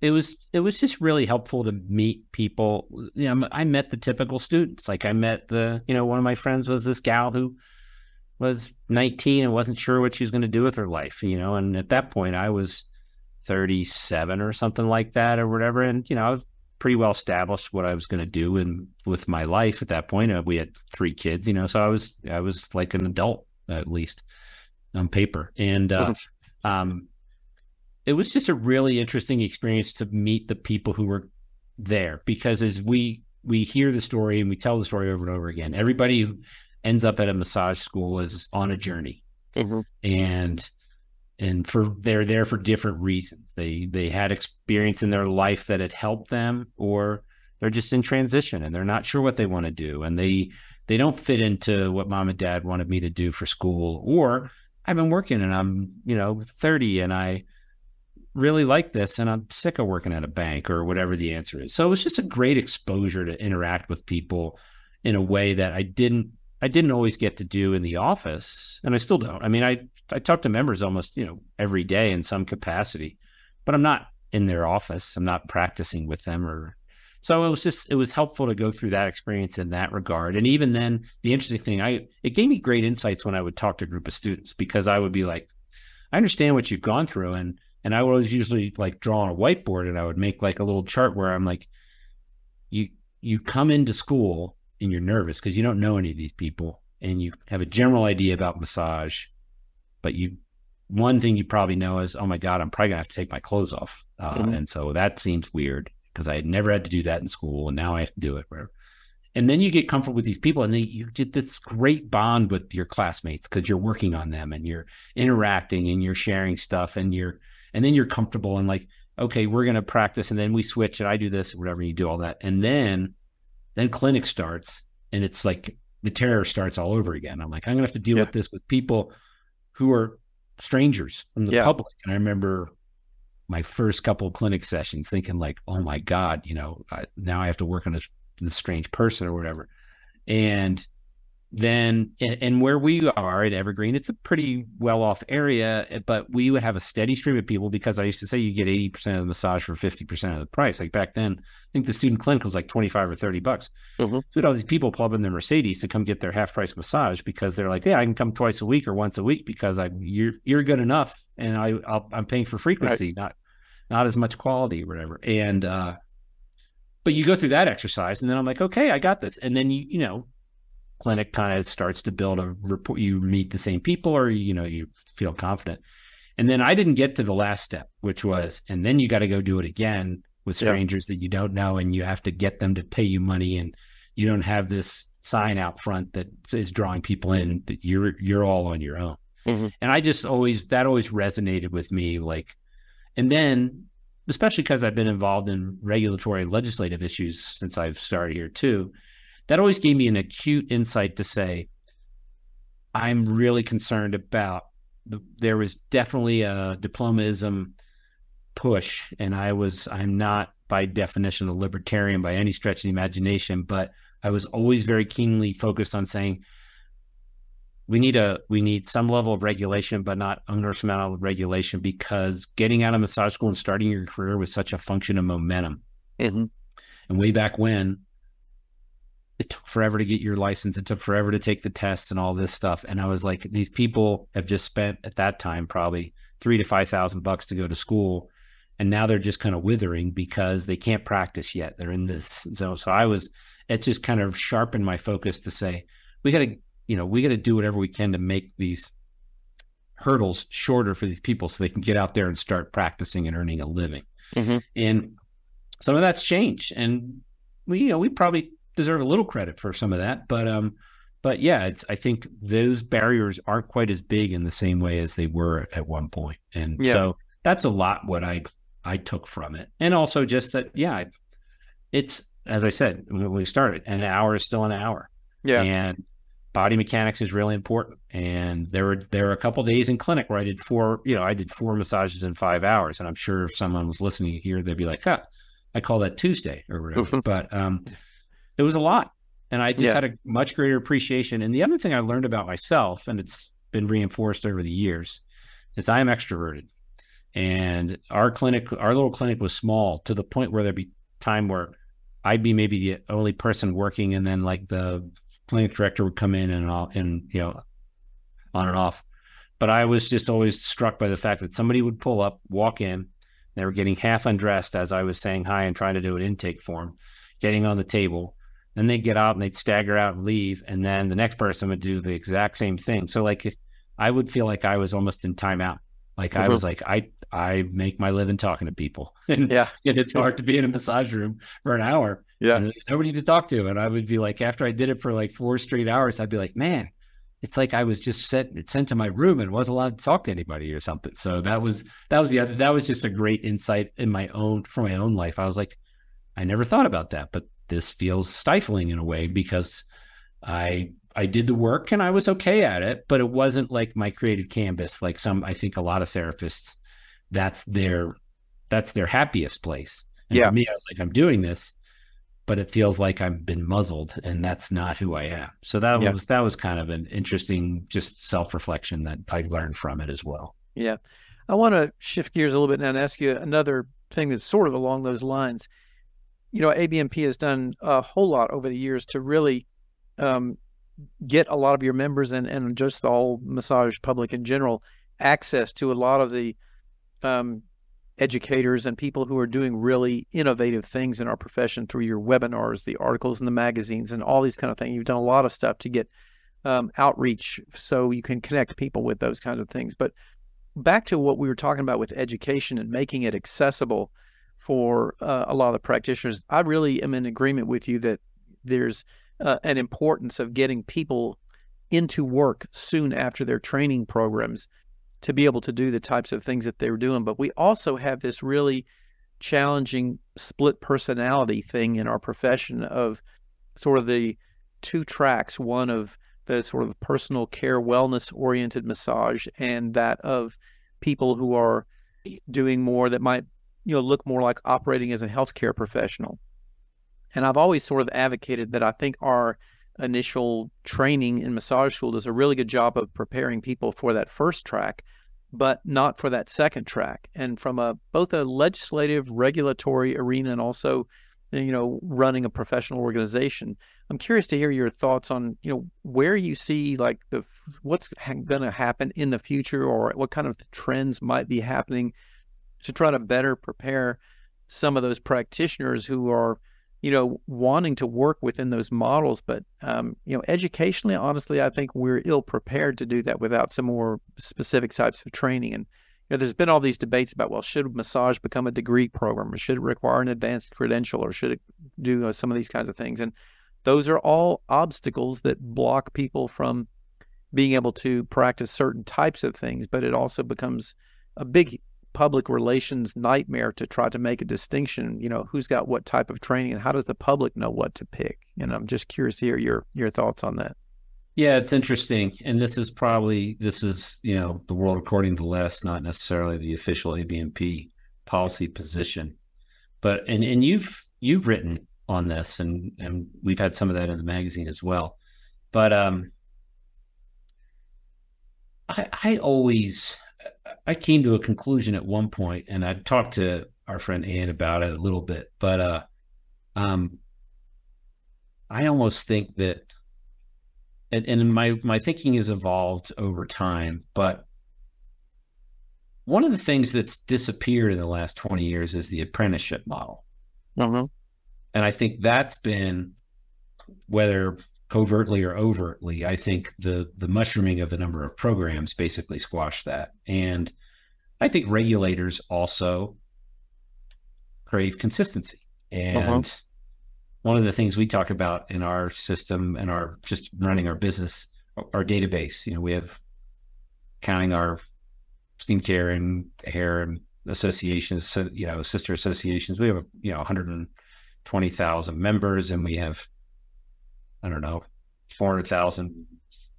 it was it was just really helpful to meet people. You know, I met the typical students. Like I met the you know one of my friends was this gal who was 19 and wasn't sure what she was going to do with her life. You know, and at that point I was 37 or something like that or whatever. And, you know, I was pretty well established what I was going to do and with my life at that point. Uh, we had three kids, you know, so I was, I was like an adult at least on paper. And, uh, um, it was just a really interesting experience to meet the people who were there because as we, we hear the story and we tell the story over and over again, everybody who ends up at a massage school is on a journey. Mm-hmm. And, and for they're there for different reasons. They they had experience in their life that had helped them, or they're just in transition and they're not sure what they want to do, and they they don't fit into what mom and dad wanted me to do for school, or I've been working and I'm you know 30 and I really like this and I'm sick of working at a bank or whatever the answer is. So it was just a great exposure to interact with people in a way that I didn't I didn't always get to do in the office, and I still don't. I mean, I I talk to members almost you know every day in some capacity, but I'm not in their office. I'm not practicing with them, or so it was just it was helpful to go through that experience in that regard. And even then, the interesting thing, I it gave me great insights when I would talk to a group of students because I would be like, I understand what you've gone through, and and I was usually like draw on a whiteboard and I would make like a little chart where I'm like, you you come into school and you're nervous because you don't know any of these people and you have a general idea about massage, but you one thing you probably know is, oh my god, I'm probably gonna have to take my clothes off, uh, mm-hmm. and so that seems weird because I had never had to do that in school, and now I have to do it. And then you get comfortable with these people, and then you get this great bond with your classmates because you're working on them and you're interacting and you're sharing stuff, and you're and then you're comfortable and like, okay, we're gonna practice, and then we switch, and I do this, whatever, you do all that, and then then clinic starts and it's like the terror starts all over again. I'm like, I'm gonna have to deal with this with people who are strangers from the public. And I remember my first couple of clinic sessions thinking like, oh my God, you know, I, now I have to work on this, this strange person or whatever. And then and where we are at Evergreen, it's a pretty well off area, eh, but we would have a steady stream of people because I used to say you get 80% of the massage for 50% of the price. Like back then, I think the student clinic was like 25 or 30 bucks. Mm-hmm. So we had all these people plug in their Mercedes to come get their half price massage because they're like, yeah, I can come twice a week or once a week because I you're you're good enough and I i am paying for frequency, right. not not as much quality or whatever. And uh but you go through that exercise and then I'm like, okay, I got this. And then you you know clinic kind of starts to build a report you meet the same people or you know you feel confident. And then i didn't get to the last step which was and then you got to go do it again with strangers that you don't know and you have to get them to pay you money and you don't have this sign out front that is drawing people in that you're you're all on your own. Mm-hmm. and i just always that always resonated with me like and then especially because i've been involved in regulatory and legislative issues since i've started here too that always gave me an acute insight to say, I'm really concerned about the, there was definitely a diplomaism push, and I was I'm not by definition a libertarian by any stretch of the imagination, but I was always very keenly focused on saying we need a we need some level of regulation, but not onerous amount of regulation because getting out of massage school and starting your career was such a function of momentum. Mm-hmm. And way back when, it took forever to get your license. It took forever to take the tests and all this stuff. And I was like, these people have just spent at that time probably three to five thousand bucks to go to school, and now they're just kind of withering because they can't practice yet. They're in this zone. So I was, it just kind of sharpened my focus to say, we got to, you know, we got to do whatever we can to make these hurdles shorter for these people so they can get out there and start practicing and earning a living. Mm-hmm. And some of that's changed. And we, you know, we probably deserve a little credit for some of that. But um, but yeah, it's I think those barriers aren't quite as big in the same way as they were at one point. And Yeah. so that's a lot what I I took from it. And also just that, yeah, it's as I said when we started, an hour is still an hour. Yeah. And body mechanics is really important. And there were there were a couple days in clinic where I did four, you know, I did four massages in five hours. And I'm sure if someone was listening here, they'd be like, huh, I call that Tuesday or whatever. but um it was a lot. And I just Yeah. had a much greater appreciation. And the other thing I learned about myself, and it's been reinforced over the years, is I am extroverted. And our clinic, our little clinic was small to the point where there'd be time where I'd be maybe the only person working, and then like the clinic director would come in and all, and you know, on and off. But I was just always struck by the fact that somebody would pull up, walk in, they were getting half undressed as I was saying hi and trying to do an intake form, getting on the table. Then they'd get out and they'd stagger out and leave, and then the next person would do the exact same thing. So like, if, I would feel like I was almost in timeout. Like I Mhm. was like I I make my living talking to people, and Yeah. and it's hard to be in a massage room for an hour Yeah. nobody to talk to. And I would be like, after I did it for like four straight hours, I'd be like, man, it's like I was just sent sent to my room and wasn't allowed to talk to anybody or something. So that was that was the other that was just a great insight in my own for my own life. I was like, I never thought about that, but this feels stifling in a way because I I did the work and I was okay at it, but it wasn't like my creative canvas. Like some, I think a lot of therapists, that's their that's their happiest place. And Yeah. for me, I was like, I'm doing this, but it feels like I've been muzzled, and that's not who I am. So that Yeah. was that was kind of an interesting, just self reflection that I learned from it as well. Yeah. I want to shift gears a little bit now and ask you another thing that's sort of along those lines. You know, ABMP has done a whole lot over the years to really um, get a lot of your members and, and just all massage public in general access to a lot of the um, educators and people who are doing really innovative things in our profession through your webinars, the articles in the magazines, and all these kind of things. You've done a lot of stuff to get um, outreach so you can connect people with those kinds of things. But back to what we were talking about with education and making it accessible for uh, a lot of the practitioners, I really am in agreement with you that there's uh, an importance of getting people into work soon after their training programs to be able to do the types of things that they're doing. But we also have this really challenging split personality thing in our profession of sort of the two tracks one of the sort of personal care wellness oriented massage and that of people who are doing more that might you know look more like operating as a healthcare professional. And i've always sort of advocated that i think our initial training in massage school does a really good job of preparing people for that first track but not for that second track. And from a both a legislative regulatory arena and also you know running a professional organization i'm curious to hear your thoughts on you know where you see like the what's ha- going to happen in the future or what kind of trends might be happening to try to better prepare some of those practitioners who are you know wanting to work within those models. But um, you know educationally honestly i think we're ill prepared to do that without some more specific types of training. And you know, there's been all these debates about well should massage become a degree program or should it require an advanced credential or should it do uh, some of these kinds of things? And those are all obstacles that block people from being able to practice certain types of things but it also becomes a big public relations nightmare to try to make a distinction you know who's got what type of training and how does the public know what to pick? And i'm just curious to hear your your thoughts on that. Yeah, it's interesting, and this is probably this is you know the world according to Les, not necessarily the official ABMP policy position, but and and you've you've written on this, and and we've had some of that in the magazine as well, but um, I I always I came to a conclusion at one point, and I talked to our friend Ann about it a little bit, but uh, um, I almost think that and, and my my thinking has evolved over time but one of the things that's disappeared in the last 20 years is the apprenticeship model uh-huh. and i think that's been whether covertly or overtly, I think the the mushrooming of the number of programs basically squashed that. And I think regulators also crave consistency. And uh-huh. one of the things we talk about in our system and our just running our business, our database, you know, we have counting our steam skincare and hair and associations, you know, sister associations. We have, you know, 120,000 members and we have, I don't know, 400,000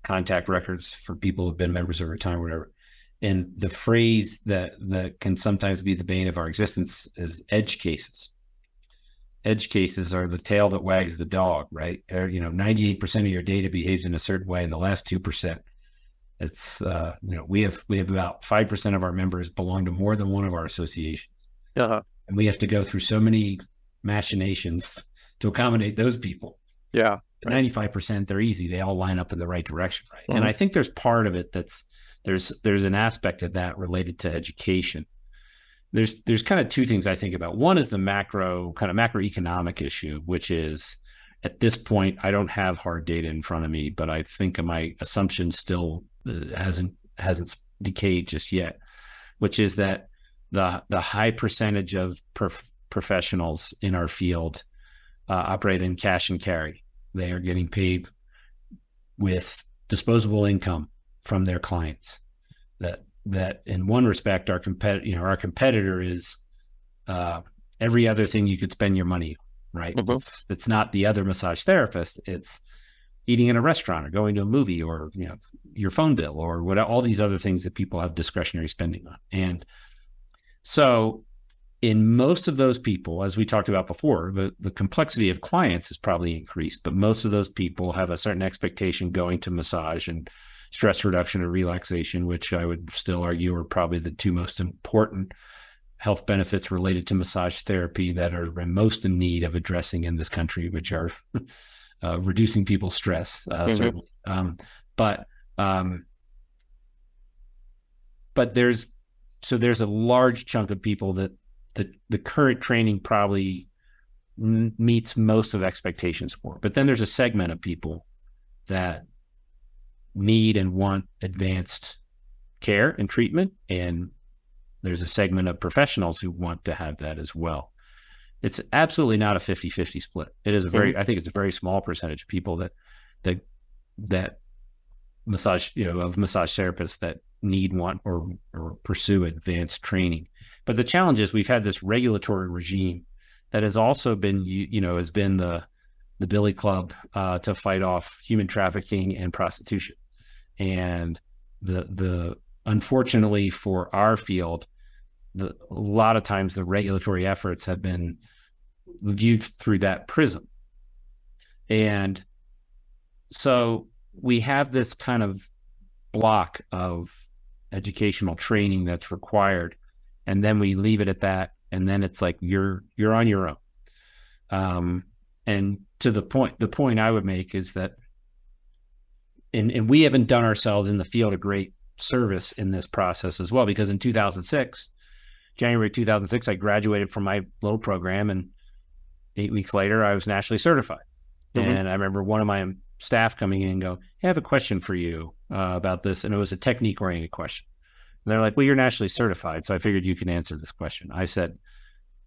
contact records for people who've been members over time, whatever. And the phrase that, that can sometimes be the bane of our existence is edge cases. Edge cases are the tail that wags the dog, right? Or, you know, 98% of your data behaves in a certain way, and the last 2% it's uh, you know we have we have about five percent of our members belong to more than one of our associations, uh-huh. and we have to go through so many machinations to accommodate those people. Yeah, five percent they're easy; they all line up in the right direction, right? Mm-hmm. And I think there's part of it that's there's there's an aspect of that related to education. There's there's kind of two things I think about. One is the macro kind of macroeconomic issue, which is at this point I don't have hard data in front of me, but I think my assumption still hasn't hasn't decayed just yet, which is that the the high percentage of prof- professionals in our field uh, operate in cash and carry. They are getting paid with disposable income from their clients. That that in one respect, our competitor, you know, our competitor is uh, every other thing you could spend your money. Right. Mm-hmm. It's, it's not the other massage therapist. It's eating in a restaurant or going to a movie or you know your phone bill or what all these other things that people have discretionary spending on and so in most of those people as we talked about before the, the complexity of clients is probably increased but most of those people have a certain expectation going to massage and stress reduction and relaxation which i would still argue are probably the two most important health benefits related to massage therapy that are most in need of addressing in this country which are uh, reducing people's stress, uh, mm-hmm. certainly. Um, but um, but there's so there's a large chunk of people that the the current training probably m- meets most of expectations for. But then there's a segment of people that need and want advanced care and treatment, and there's a segment of professionals who want to have that as well it's absolutely not a 50-50 split. It is a very, mm-hmm. I think it's a very small percentage of people that that that massage, you know, of massage therapists that need, want, or or pursue advanced training. But the challenge is we've had this regulatory regime that has also been, you, know, has been the the Billy Club uh, to fight off human trafficking and prostitution, and the the unfortunately for our field, the, a lot of times the regulatory efforts have been viewed through that prism. And so we have this kind of block of educational training that's required and then we leave it at that and then it's like you're you're on your own um, and to the point the point i would make is that and, and we haven't done ourselves in the field a great service in this process as well because in 2006 january 2006 i graduated from my little program and eight weeks later, I was nationally certified. Mm-hmm. And I remember one of my staff coming in and go, hey, I have a question for you uh, about this. And it was a technique oriented question. And they're like, well, you're nationally certified. So I figured you can answer this question. I said,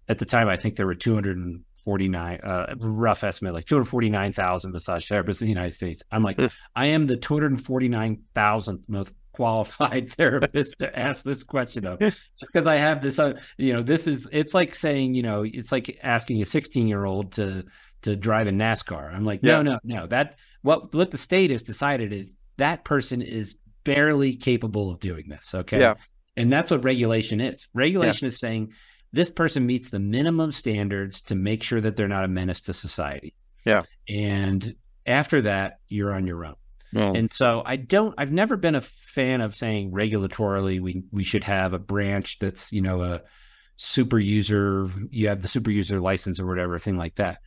at the time, I think there were 249, uh, rough estimate, like 249,000 massage therapists in the United States. I'm like, I am the 249,000th most qualified therapist to ask this question of because I have this, uh, you know, this is it's like saying, you know, it's like asking a 16 year old to to drive a NASCAR. I'm like, yeah. no, no, no. That what what the state has decided is that person is barely capable of doing this. Okay. Yeah. And that's what regulation is. Regulation yeah. is saying this person meets the minimum standards to make sure that they're not a menace to society. Yeah. And after that, you're on your own. Mm. And so I don't I've never been a fan of saying regulatorily we we should have a branch that's, you know, a super user, you have the super user license or whatever, thing like that.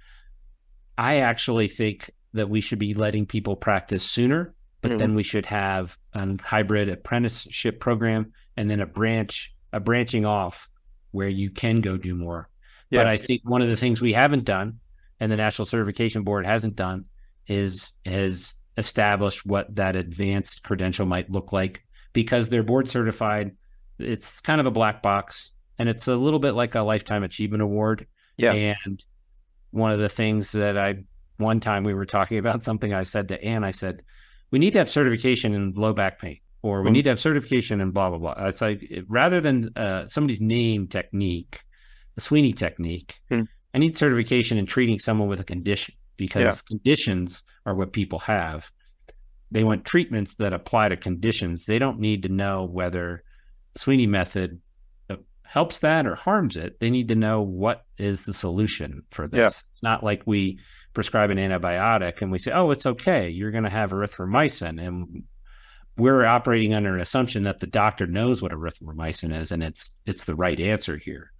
I actually think that we should be letting people practice sooner, but mm-hmm. then we should have a hybrid apprenticeship program and then a branch, a branching off where you can go do more. Yeah. But I think one of the things we haven't done and the National Certification Board hasn't done is has established what that advanced credential might look like because they're board certified. It's kind of a black box and it's a little bit like a lifetime achievement award. Yeah. And one of the things that I one time we were talking about something I said to Anne, I said, we need to have certification in low back pain or we Mhm. need to have certification in blah blah blah. It's like rather than uh, somebody's name technique, the Sweeney technique, Hmm. I need certification in treating someone with a condition because Yeah. conditions are what people have. They want treatments that apply to conditions. They don't need to know whether Sweeney method uh, helps that or harms it. They need to know what is the solution for this. Yeah. It's not like we prescribe an antibiotic and we say, "Oh, it's okay. You're going to have erythromycin," and we're operating under an assumption that the doctor knows what erythromycin is and it's it's the right answer here.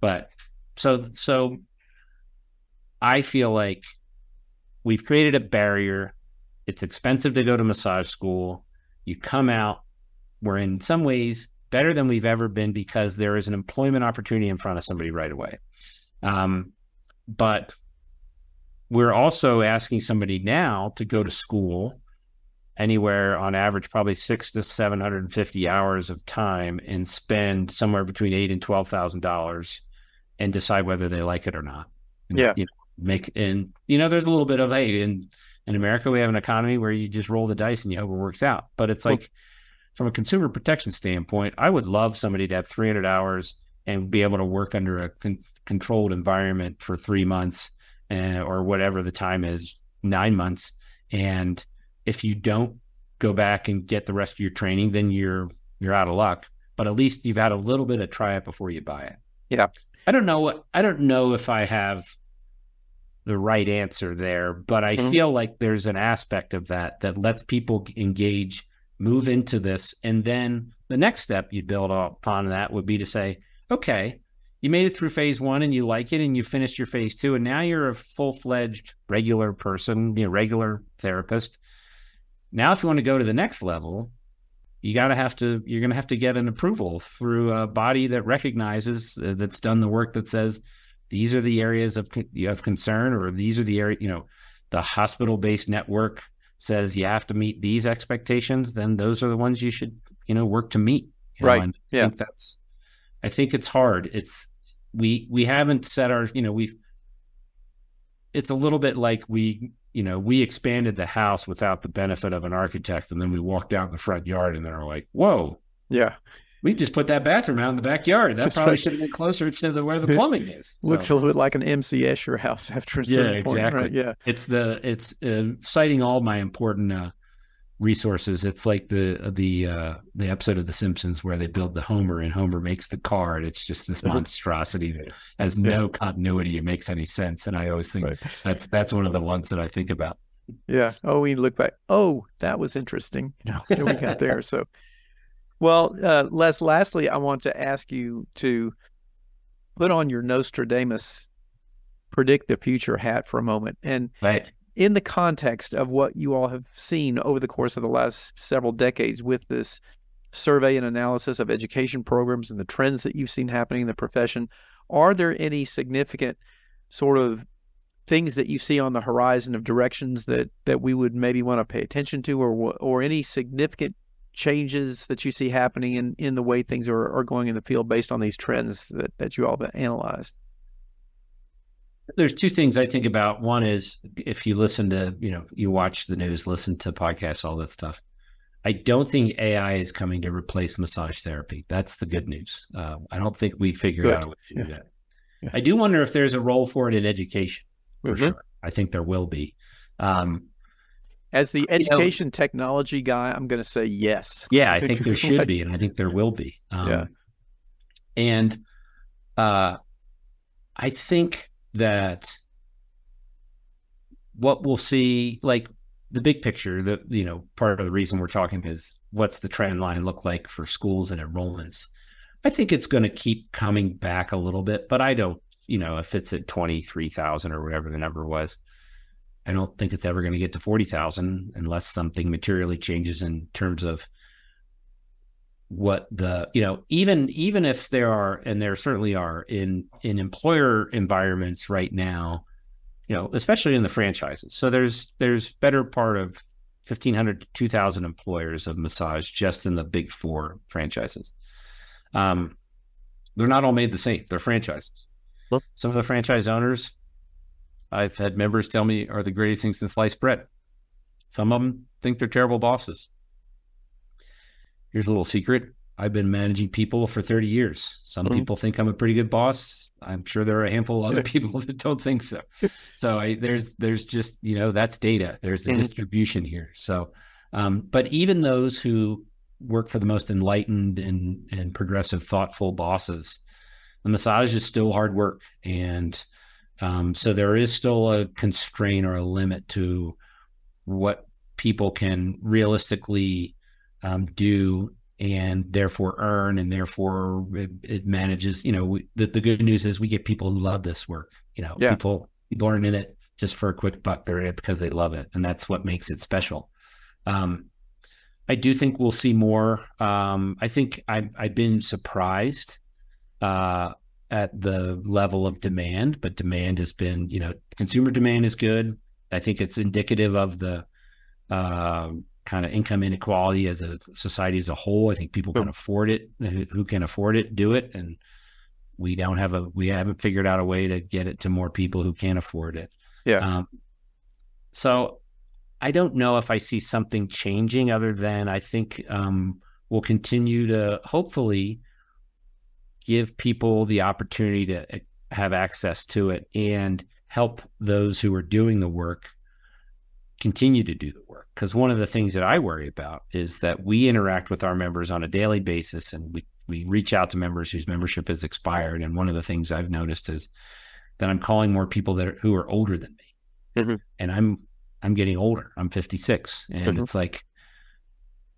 But so so I feel like we've created a barrier. It's expensive to go to massage school. You come out, we're in some ways better than we've ever been because there is an employment opportunity in front of somebody right away. Um, but we're also asking somebody now to go to school anywhere on average probably six to seven hundred and fifty hours of time and spend somewhere between eight and twelve thousand dollars and decide whether they like it or not. And, Yeah. you know, make and you know there's a little bit of hey in in America we have an economy where you just roll the dice and you hope it works out. But it's Well- like from a consumer protection standpoint, I would love somebody to have three hundred hours and be able to work under a con- controlled environment for three months uh, or whatever the time is, nine months. And if you don't go back and get the rest of your training, then you're you're out of luck. But at least you've had a little bit of try it before you buy it. Yeah. I don't know what I don't know if I have the right answer there, but I Mhm. feel like there's an aspect of that that lets people engage, move into this, and then the next step you build upon that would be to say, okay, you made it through phase one and you like it and you finished your phase two and now you're a full-fledged regular person you know regular therapist now if you want to go to the next level you got to have to you're going to have to get an approval through a body that recognizes uh, that's done the work that says these are the areas of you have concern or these are the area you know the hospital-based network says you have to meet these expectations then those are the ones you should you know work to meet you know, Right. I Yeah. think that's I think it's hard. It's we we haven't set our you know we've it's a little bit like we you know we expanded the house without the benefit of an architect and then we walked out in the front yard and they're like whoa Yeah. we just put that bathroom out in the backyard that That's probably right. should have been closer to the where the plumbing is So Looks a little bit like an MC Escher house after a Yeah, certain point. exactly. Right? Yeah. it's the it's uh, citing all my important uh resources it's like the the uh the episode of the simpsons where they build the homer and homer makes the car and it's just this Mhm. monstrosity that has no continuity it makes any sense and i always think Right. that's that's one of the ones that i think about Yeah. Oh, we look back. Oh, that was interesting. You know, we got there. So, well, uh, Les, lastly, I want to ask you to put on your Nostradamus predict the future hat for a moment. And right in the context of what you all have seen over the course of the last several decades with this survey and analysis of education programs and the trends that you've seen happening in the profession, are there any significant sort of things that you see on the horizon of directions that that we would maybe want to pay attention to or or any significant changes that you see happening in in the way things are, are going in the field based on these trends that, that you all have analyzed there's two things i think about one is if you listen to you know you watch the news listen to podcasts all that stuff i don't think ai is coming to replace massage therapy that's the good news uh, i don't think we figured Good. out a way to do that Yeah. i do wonder if there's a role for it in education for Mhm. sure i think there will be um, as the know- education technology guy i'm going to say yes Yeah, I think there should be, and I think there will be. Um, Yeah. And uh, I think that what we'll see, like the big picture, the you know part of the reason we're talking is what's the trend line look like for schools and enrollments. I think it's going to keep coming back a little bit, but I don't, you know, if it's at twenty three thousand or whatever the number was. I don't think it's ever going to get to 40,000 unless something materially changes in terms of what the you know even even if there are and there certainly are in in employer environments right now you know, especially in the franchises. So there's there's better part of 1500 to 2000 employers of massage just in the big four franchises. Um, they're not all made the same. They're franchises. Well- Some of the franchise owners, I've had members tell me, are the greatest things since sliced bread. Some of them think they're terrible bosses. Here's a little secret. I've been managing people for 30 years. Some Mhm. people think I'm a pretty good boss. I'm sure there are a handful of other people that don't think so. So I, there's there's just you know that's data. There's the Mhm. distribution here. So, um, but even those who work for the most enlightened and and progressive, thoughtful bosses, the massage is still hard work, and um, so there is still a constraint or a limit to what people can realistically um, do and therefore earn and therefore it, it manages you know we, the, the good news is we get people who love this work you know Yeah. people people aren't in it just for a quick buck they're in it because they love it and that's what makes it special. Um i do think we'll see more. Um i think i've, I've been surprised uh at the level of demand but demand has been you know consumer demand is good. I think it's indicative of the um kind of income inequality as a society as a whole. I think people can afford it. Who can afford it, do it, and we don't have a we haven't figured out a way to get it to more people who can't afford it. Yeah. Um, so I don't know if I see something changing other than I think um, we'll continue to hopefully give people the opportunity to uh, have access to it and help those who are doing the work continue to do the work. Because one of the things that I worry about is that we interact with our members on a daily basis and we, we reach out to members whose membership has expired. And one of the things I've noticed is that I'm calling more people that are, who are older than me. Mhm. And I'm I'm getting older. I'm 56. And Mhm. it's like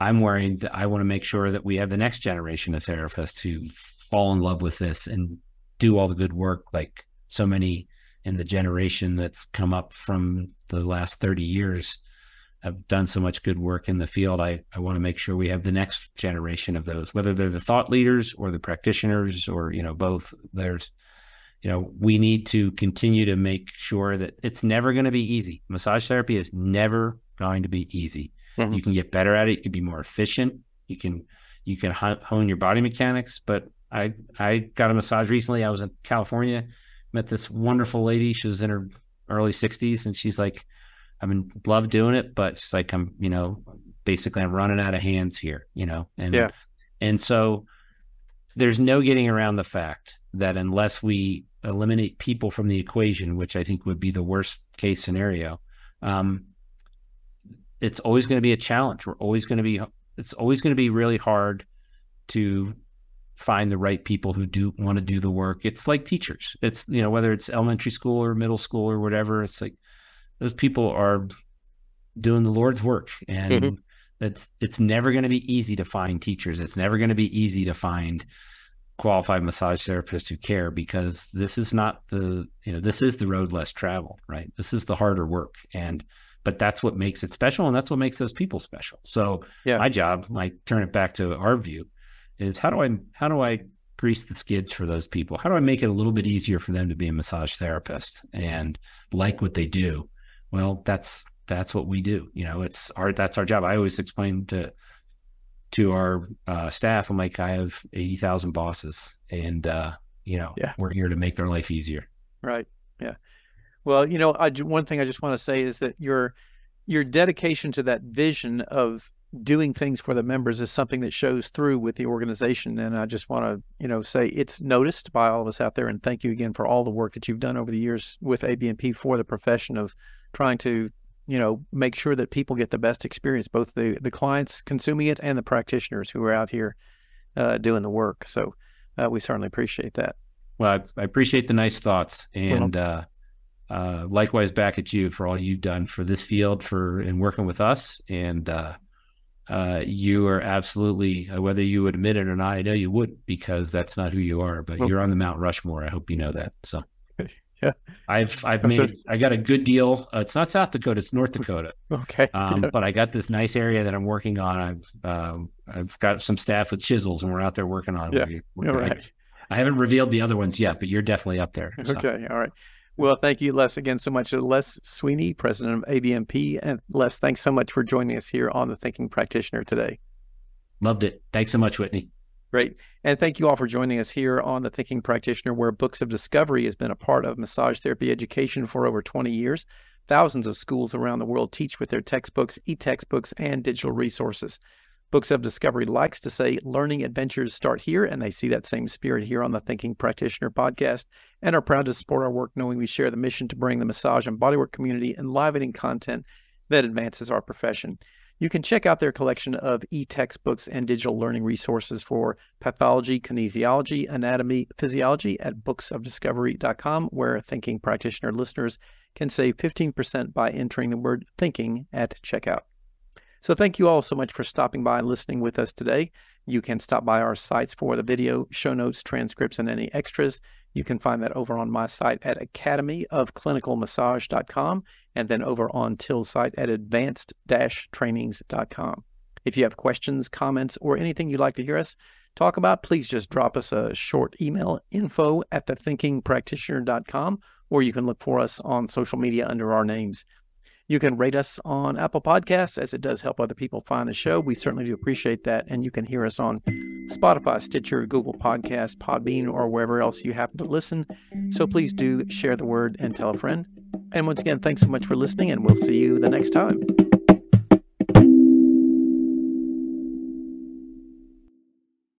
I'm worried that I want to make sure that we have the next generation of therapists who fall in love with this and do all the good work like so many in the generation that's come up from the last 30 years have done so much good work in the field. I, I want to make sure we have the next generation of those, whether they're the thought leaders or the practitioners or, you know, both. There's, you know, we need to continue to make sure that it's never going to be easy. Massage therapy is never going to be easy. Mhm. You can get better at it. You can be more efficient. You can, you can hone your body mechanics. But I, I got a massage recently. I was in California, met this wonderful lady. She was in her early 60s and she's like, I've been love doing it, but she's like, I'm, you know, basically I'm running out of hands here, you know, and, Yeah. and so there's no getting around the fact that unless we eliminate people from the equation, which I think would be the worst case scenario, um, it's always going to be a challenge. We're always going to be, it's always going to be really hard to find the right people who do want to do the work. It's like teachers. It's, you know, whether it's elementary school or middle school or whatever, it's like those people are doing the Lord's work. And Mhm. it's, it's never going to be easy to find teachers. It's never going to be easy to find qualified massage therapists who care because this is not the, you know, this is the road less traveled, right? This is the harder work. And, but that's what makes it special and that's what makes those people special. So Yeah. my job, I turn it back to our view is how do I, how do I grease the skids for those people? How do I make it a little bit easier for them to be a massage therapist and like what they do? Well, that's, that's what we do. You know, it's our, that's our job. I always explain to, to our uh, staff, I'm like, I have 80,000 bosses and, uh, you know, Yeah. we're here to make their life easier. Right. Yeah. Well, you know, I, one thing I just want to say is that your your dedication to that vision of doing things for the members is something that shows through with the organization. And I just want to, you know, say it's noticed by all of us out there. And thank you again for all the work that you've done over the years with ABMP for the profession of trying to, you know, make sure that people get the best experience, both the the clients consuming it and the practitioners who are out here uh, doing the work. So uh, we certainly appreciate that. Well, I, I appreciate the nice thoughts, and uh, uh, likewise back at you for all you've done for this field for and working with us. And uh, you are absolutely, uh, whether you admit it or not, I know you would because that's not who you are. But Well- you're on the Mount Rushmore. I hope you know that. So, Yeah. I've I've I'm made I got a good deal. Uh, it's not South Dakota, it's North Dakota. Okay. Um, but I got this nice area that I'm working on. I've um, I've got some staff with chisels, and we're out there working on. it. Yeah. We're- we're- I- right. I haven't revealed the other ones yet, but you're definitely up there. so. Okay. All right. Well, thank you, Les, again so much. Les Sweeney, president of ABMP. And Les, thanks so much for joining us here on The Thinking Practitioner today. Loved it. Thanks so much, Whitney. Great. And thank you all for joining us here on The Thinking Practitioner, where Books of Discovery has been a part of massage therapy education for over 20 years. Thousands of schools around the world teach with their textbooks, e textbooks, and digital resources. Books of Discovery likes to say learning adventures start here, and they see that same spirit here on the Thinking Practitioner podcast and are proud to support our work, knowing we share the mission to bring the massage and bodywork community enlivening content that advances our profession. You can check out their collection of e textbooks and digital learning resources for pathology, kinesiology, anatomy, physiology at booksofdiscovery.com, where thinking practitioner listeners can save 15% by entering the word thinking at checkout. So, thank you all so much for stopping by and listening with us today. You can stop by our sites for the video, show notes, transcripts, and any extras. You can find that over on my site at academyofclinicalmassage.com and then over on Til's site at advanced-trainings.com. If you have questions, comments, or anything you'd like to hear us talk about, please just drop us a short email, info at thethinkingpractitioner.com, or you can look for us on social media under our names. You can rate us on Apple Podcasts as it does help other people find the show. We certainly do appreciate that. And you can hear us on Spotify, Stitcher, Google Podcasts, Podbean, or wherever else you happen to listen. So please do share the word and tell a friend. And once again, thanks so much for listening, and we'll see you the next time.